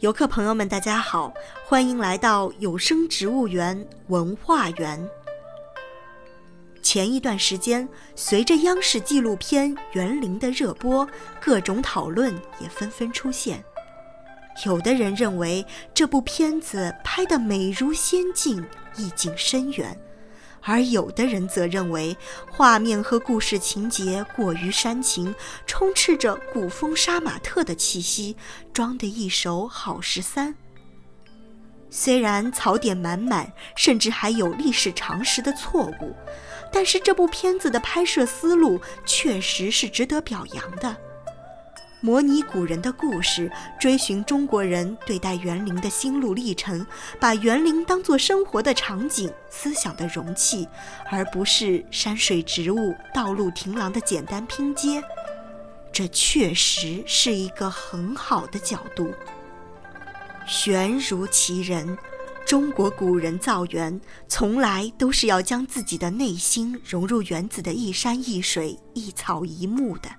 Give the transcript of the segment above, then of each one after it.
游客朋友们，大家好，欢迎来到有声植物园文化园。前一段时间，随着央视纪录片《园林》的热播，各种讨论也纷纷出现。有的人认为这部片子拍得美如仙境，意境深远。而有的人则认为画面和故事情节过于煽情，充斥着古风杀马特的气息，装的一手好十三。虽然槽点满满，甚至还有历史常识的错误，但是这部片子的拍摄思路确实是值得表扬的。模拟古人的故事，追寻中国人对待园林的心路历程，把园林当作生活的场景、思想的容器，而不是山水植物、道路亭廊的简单拼接。这确实是一个很好的角度。玄如其人，中国古人造园，从来都是要将自己的内心融入园子的一山一水、一草一木的。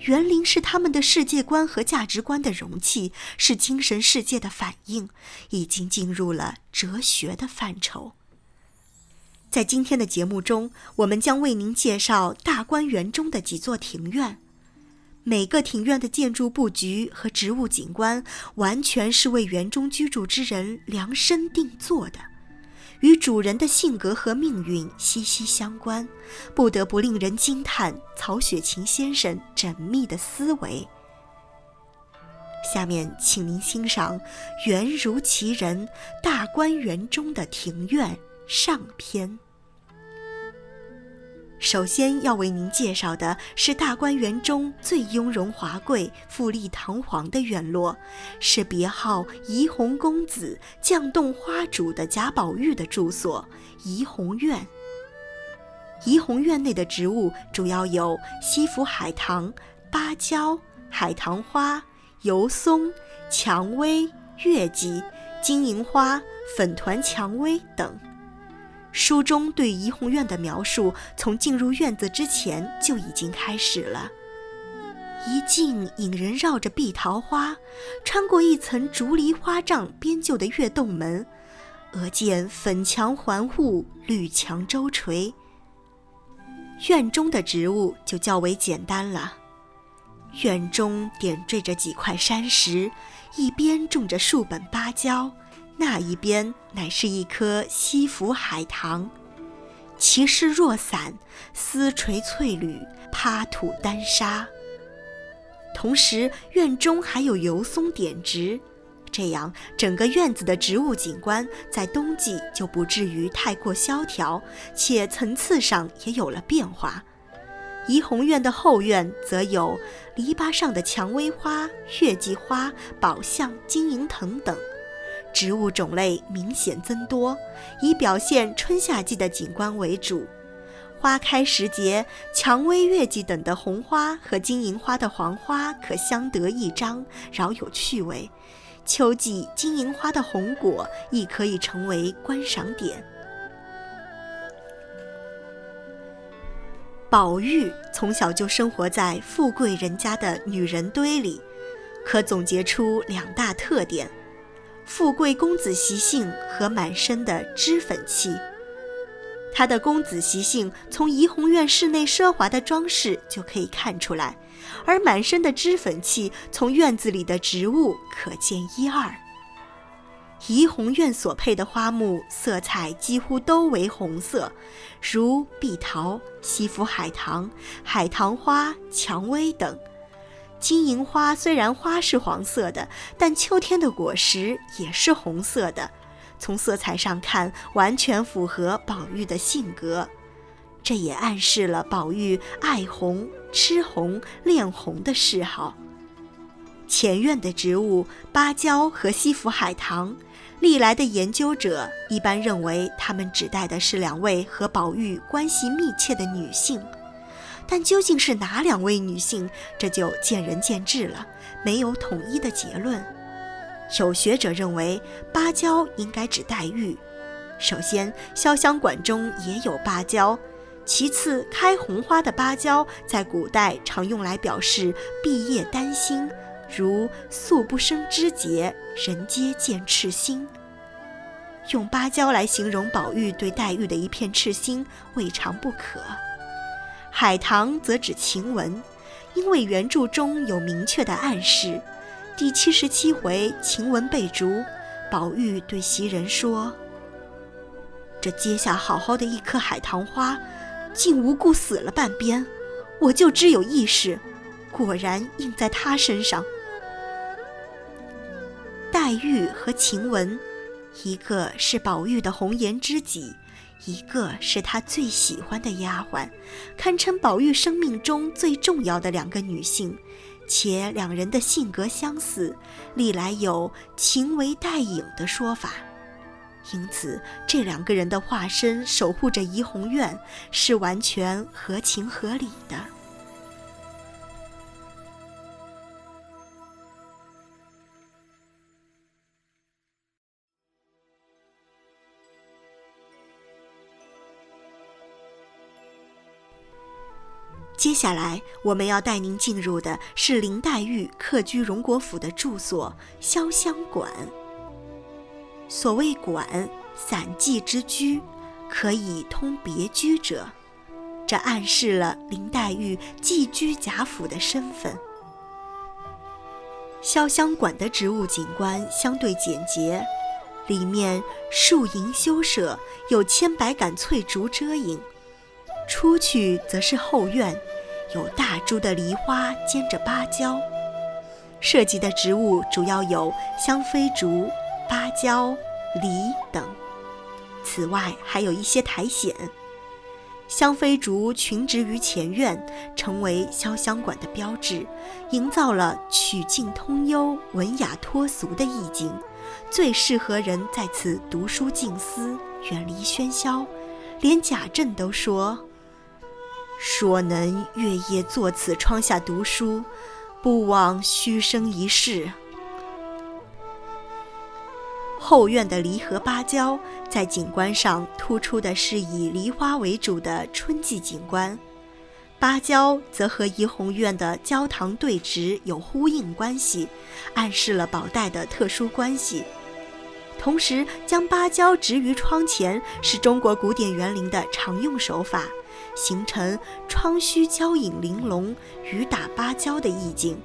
园林是他们的世界观和价值观的容器，是精神世界的反应，已经进入了哲学的范畴。在今天的节目中，我们将为您介绍大观园中的几座庭院。每个庭院的建筑布局和植物景观，完全是为园中居住之人量身定做的。与主人的性格和命运息息相关，不得不令人惊叹曹雪芹先生缜密的思维。下面，请您欣赏《缘如其人》大观园中的庭院上篇。首先要为您介绍的是大观园中最雍容华贵、富丽堂皇的院落，是别号怡红公子、绛洞花主的贾宝玉的住所——怡红院。怡红院内的植物主要有西府海棠、芭蕉、海棠花、油松、蔷薇、月季、金银花、粉团蔷薇等。书中对怡红院的描述，从进入院子之前就已经开始了。一进引人绕着碧桃花，穿过一层竹篱花帐编就的月洞门，额见粉墙环护，绿墙周垂。院中的植物就较为简单了，院中点缀着几块山石，一边种着数本芭蕉。那一边乃是一棵西府海棠，其势若伞，丝垂翠缕，趴土丹砂。同时，院中还有油松点植，这样整个院子的植物景观在冬季就不至于太过萧条，且层次上也有了变化。怡红院的后院则有篱笆上的蔷薇花、月季花、宝相、金银藤等。植物种类明显增多，以表现春夏季的景观为主。花开时节，蔷薇、月季等的红花和金银花的黄花可相得益彰，饶有趣味。秋季金银花的红果亦可以成为观赏点。宝玉从小就生活在富贵人家的女人堆里，可总结出两大特点。富贵公子习性和满身的脂粉气，他的公子习性从怡红院室内奢华的装饰就可以看出来，而满身的脂粉气从院子里的植物可见一二。怡红院所配的花木色彩几乎都为红色，如碧桃、西府海棠、海棠花、蔷薇等。金银花虽然花是黄色的，但秋天的果实也是红色的。从色彩上看，完全符合宝玉的性格。这也暗示了宝玉爱红、吃红、恋红的嗜好。前院的植物芭蕉和西府海棠，历来的研究者一般认为，它们指代的是两位和宝玉关系密切的女性。但究竟是哪两位女性，这就见仁见智了，没有统一的结论。有学者认为，芭蕉应该指黛玉。首先，潇湘馆中也有芭蕉；其次，开红花的芭蕉在古代常用来表示毕业丹心，如素不生枝节，人皆见赤心。用芭蕉来形容宝玉对黛玉的一片赤心，未尝不可。海棠则指晴雯，因为原著中有明确的暗示。第七十七回晴雯被逐，宝玉对袭人说：“这阶下好好的一棵海棠花，竟无故死了半边，我就知有异事，果然应在他身上。”黛玉和晴雯。一个是宝玉的红颜知己，一个是他最喜欢的丫鬟，堪称宝玉生命中最重要的两个女性，且两人的性格相似，历来有情为带影的说法。因此，这两个人的化身守护着怡红院，是完全合情合理的。接下来我们要带您进入的是林黛玉客居荣国府的住所潇湘馆。所谓馆，散寄之居，可以通别居者，这暗示了林黛玉寄居贾府的身份。潇湘馆的植物景观相对简洁，里面树营修舍，有千百杆翠竹遮影。出去则是后院，有大株的梨花兼着芭蕉，涉及的植物主要有香妃竹、芭蕉、梨等。此外还有一些苔藓。香妃竹群植于前院，成为潇湘馆的标志，营造了曲径通幽、文雅脱俗的意境，最适合人在此读书静思，远离喧嚣。连贾政都说。说能月夜坐此窗下读书，不枉虚生一世。后院的梨和芭蕉在景观上突出的是以梨花为主的春季景观，芭蕉则和怡红院的焦糖对植有呼应关系，暗示了宝黛的特殊关系。同时，将芭蕉植于窗前是中国古典园林的常用手法。形成窗虚交影玲珑，雨打芭蕉的意境，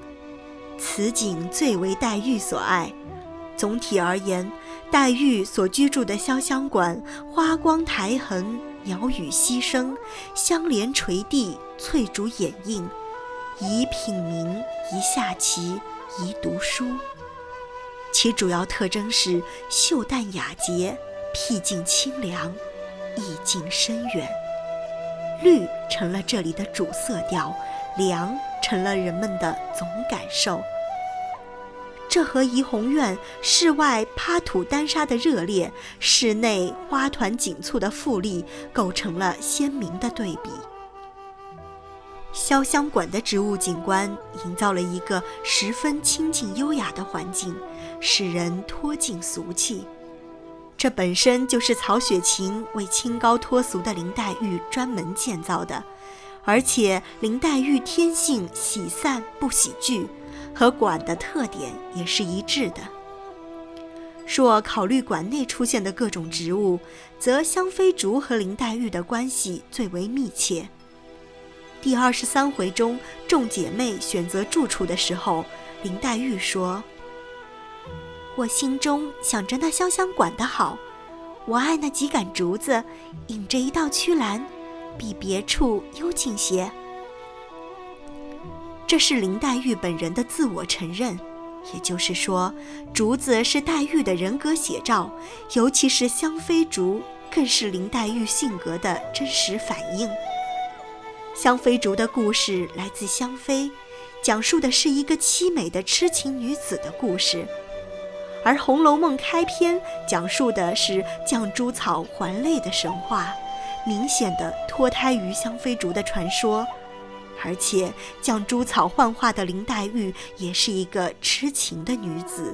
此景最为黛玉所爱。总体而言，黛玉所居住的潇湘馆，花光苔痕，鸟语溪声，香帘垂地，翠竹掩映，宜品茗，宜下棋，宜读书。其主要特征是秀淡雅洁，僻静清凉，意境深远。绿成了这里的主色调，凉成了人们的总感受。这和怡红院室外趴土丹沙的热烈，室内花团锦簇的富丽，构成了鲜明的对比。潇湘馆的植物景观营造了一个十分清静优雅的环境，使人脱尽俗气。这本身就是曹雪芹为清高脱俗的林黛玉专门建造的，而且林黛玉天性喜散不喜聚，和馆的特点也是一致的。若考虑馆内出现的各种植物，则香妃竹和林黛玉的关系最为密切。第二十三回中，众姐妹选择住处的时候，林黛玉说。我心中想着那潇湘馆的好，我爱那几杆竹子，引着一道曲栏，比别处幽静些。这是林黛玉本人的自我承认，也就是说，竹子是黛玉的人格写照，尤其是香妃竹，更是林黛玉性格的真实反映。香妃竹的故事来自香妃，讲述的是一个凄美的痴情女子的故事。而《红楼梦》开篇讲述的是绛珠草还泪的神话，明显的脱胎于香妃竹的传说，而且绛珠草幻化的林黛玉也是一个痴情的女子。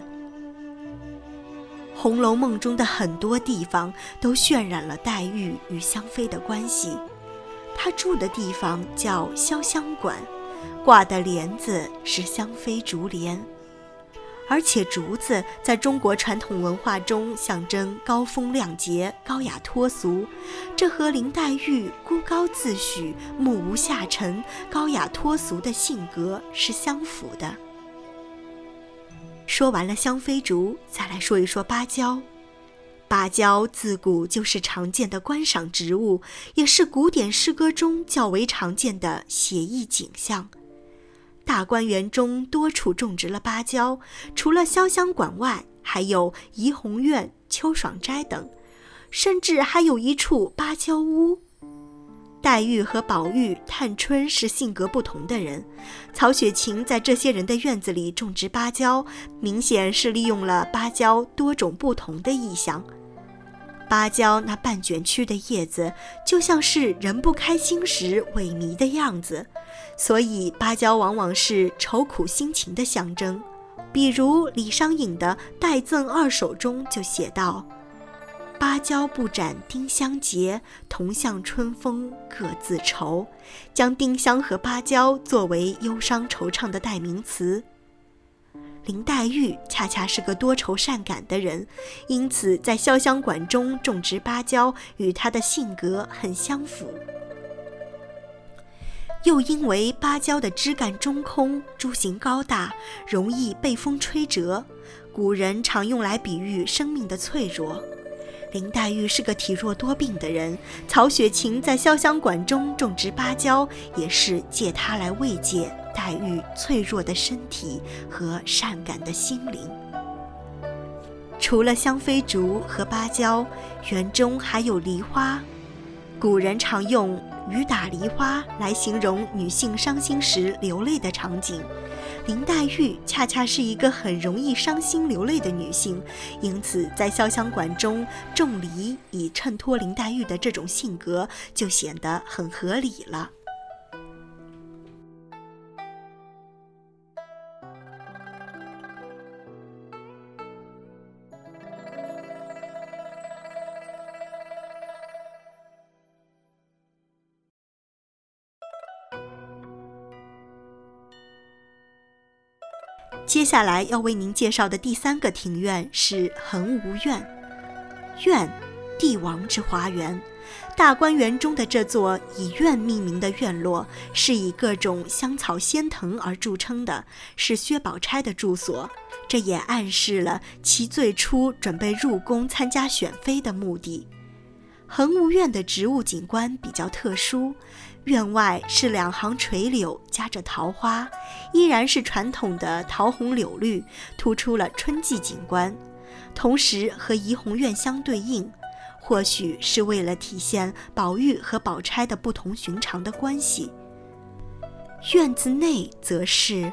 《红楼梦》中的很多地方都渲染了黛玉与香妃的关系。她住的地方叫潇湘馆，挂的帘子是香妃竹帘。而且竹子在中国传统文化中象征高风亮节、高雅脱俗，这和林黛玉孤高自许、目无下尘、高雅脱俗的性格是相符的。说完了香妃竹，再来说一说芭蕉。芭蕉自古就是常见的观赏植物，也是古典诗歌中较为常见的写意景象。大观园中多处种植了芭蕉，除了潇湘馆外，还有怡红院、秋爽斋等，甚至还有一处芭蕉屋。黛玉和宝玉、探春是性格不同的人，曹雪芹在这些人的院子里种植芭蕉，明显是利用了芭蕉多种不同的意象。芭蕉那半卷曲的叶子，就像是人不开心时萎靡的样子，所以芭蕉往往是愁苦心情的象征。比如李商隐的《代赠二首》中就写道：“芭蕉不展丁香结，同向春风各自愁。”将丁香和芭蕉作为忧伤惆怅的代名词。林黛玉恰恰是个多愁善感的人，因此在潇湘馆中种植芭蕉，与她的性格很相符。又因为芭蕉的枝干中空，株形高大，容易被风吹折，古人常用来比喻生命的脆弱。林黛玉是个体弱多病的人，曹雪芹在潇湘馆中种植芭蕉，也是借它来慰藉。黛玉脆弱的身体和善感的心灵。除了香妃竹和芭蕉，园中还有梨花。古人常用“雨打梨花”来形容女性伤心时流泪的场景。林黛玉恰恰是一个很容易伤心流泪的女性，因此在潇湘馆中种梨，以衬托林黛玉的这种性格，就显得很合理了。接下来要为您介绍的第三个庭院是恒芜院。院，帝王之花园。大观园中的这座以院命名的院落，是以各种香草仙藤而著称的，是薛宝钗的住所。这也暗示了其最初准备入宫参加选妃的目的。恒芜院的植物景观比较特殊。院外是两行垂柳，夹着桃花，依然是传统的桃红柳绿，突出了春季景观。同时和怡红院相对应，或许是为了体现宝玉和宝钗的不同寻常的关系。院子内则是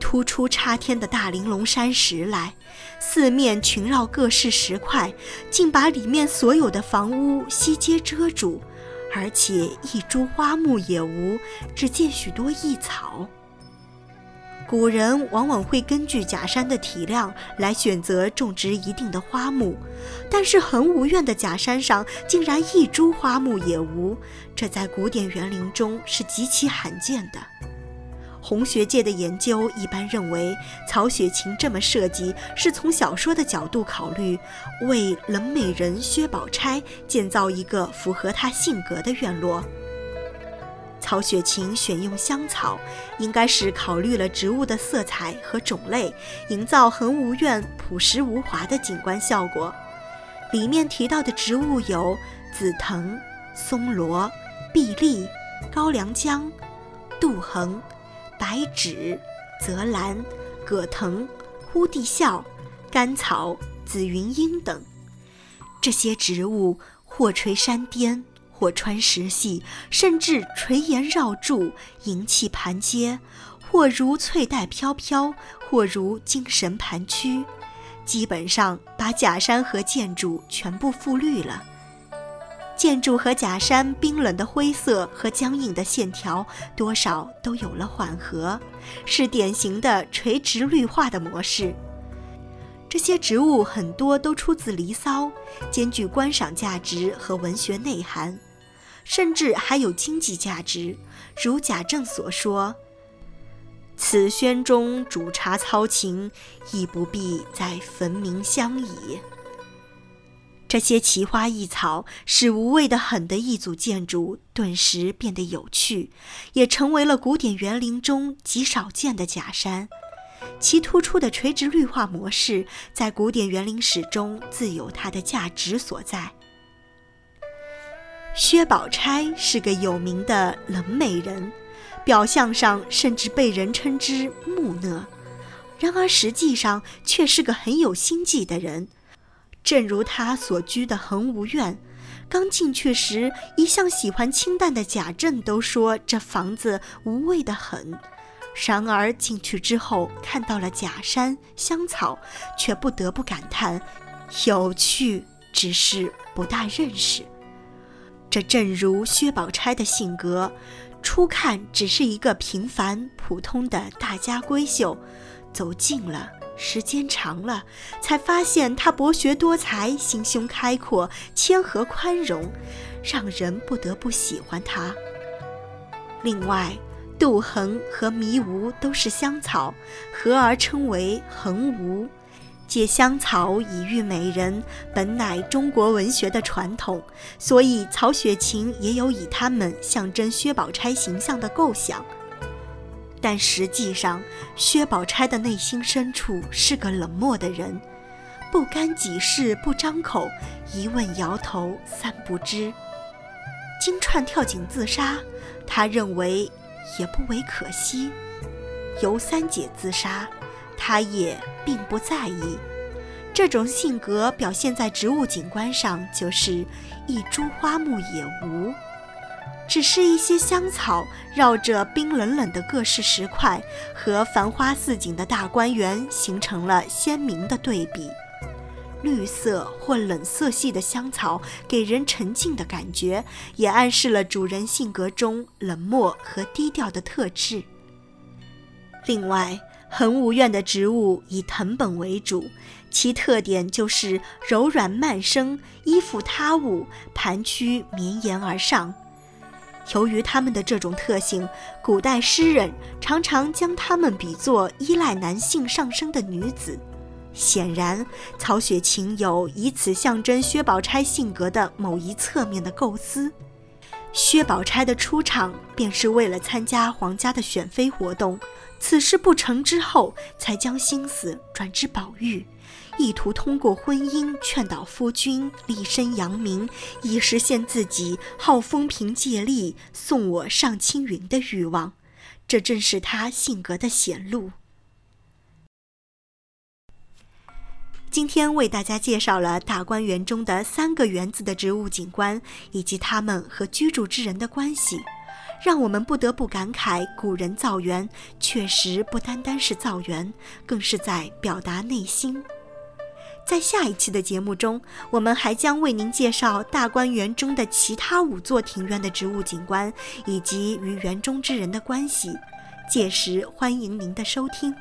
突出插天的大玲珑山石来，四面群绕各式石块，竟把里面所有的房屋悉皆遮住。而且一株花木也无，只见许多异草。古人往往会根据假山的体量来选择种植一定的花木，但是恒芜院的假山上竟然一株花木也无，这在古典园林中是极其罕见的。红学界的研究一般认为，曹雪芹这么设计是从小说的角度考虑，为冷美人薛宝钗建造一个符合她性格的院落。曹雪芹选用香草，应该是考虑了植物的色彩和种类，营造恒芜院朴实无华的景观效果。里面提到的植物有紫藤、松萝、碧丽、高粱姜、杜衡。白芷、泽兰、葛藤、忽地笑、甘草、紫云英等，这些植物或垂山巅，或穿石隙，甚至垂檐绕柱，银器盘阶；或如翠带飘飘，或如精神盘曲，基本上把假山和建筑全部覆绿了。建筑和假山冰冷的灰色和僵硬的线条，多少都有了缓和，是典型的垂直绿化的模式。这些植物很多都出自《离骚》，兼具观赏价值和文学内涵，甚至还有经济价值。如贾政所说：“此轩中煮茶操琴，亦不必再焚明香矣。这些奇花异草使无味的很的一组建筑顿时变得有趣，也成为了古典园林中极少见的假山。其突出的垂直绿化模式，在古典园林史中自有它的价值所在。薛宝钗是个有名的冷美人，表象上甚至被人称之木讷，然而实际上却是个很有心计的人。正如他所居的恒芜苑，刚进去时，一向喜欢清淡的贾政都说这房子无味的很。然而进去之后，看到了假山香草，却不得不感叹有趣，只是不大认识。这正如薛宝钗的性格，初看只是一个平凡普通的大家闺秀，走近了。时间长了，才发现他博学多才，心胸开阔，谦和宽容，让人不得不喜欢他。另外，杜衡和迷芜都是香草，合而称为衡芜。借香草以喻美人，本乃中国文学的传统，所以曹雪芹也有以他们象征薛宝钗形象的构想。但实际上，薛宝钗的内心深处是个冷漠的人，不干己事不张口，一问摇头三不知。金钏跳井自杀，他认为也不为可惜；尤三姐自杀，他也并不在意。这种性格表现在植物景观上，就是一株花木也无。只是一些香草绕着冰冷冷的各式石块，和繁花似锦的大观园形成了鲜明的对比。绿色或冷色系的香草给人沉静的感觉，也暗示了主人性格中冷漠和低调的特质。另外，恒芜苑的植物以藤本为主，其特点就是柔软蔓生，依附他物，盘曲绵延而上。由于他们的这种特性，古代诗人常常将他们比作依赖男性上升的女子。显然，曹雪芹有以此象征薛宝钗性格的某一侧面的构思。薛宝钗的出场便是为了参加皇家的选妃活动，此事不成之后，才将心思转至宝玉。意图通过婚姻劝导夫君立身扬名，以实现自己好风凭借力、送我上青云的欲望。这正是他性格的显露。今天为大家介绍了大观园中的三个园子的植物景观，以及它们和居住之人的关系，让我们不得不感慨：古人造园确实不单单是造园，更是在表达内心。在下一期的节目中，我们还将为您介绍大观园中的其他五座庭院的植物景观，以及与园中之人的关系。届时，欢迎您的收听。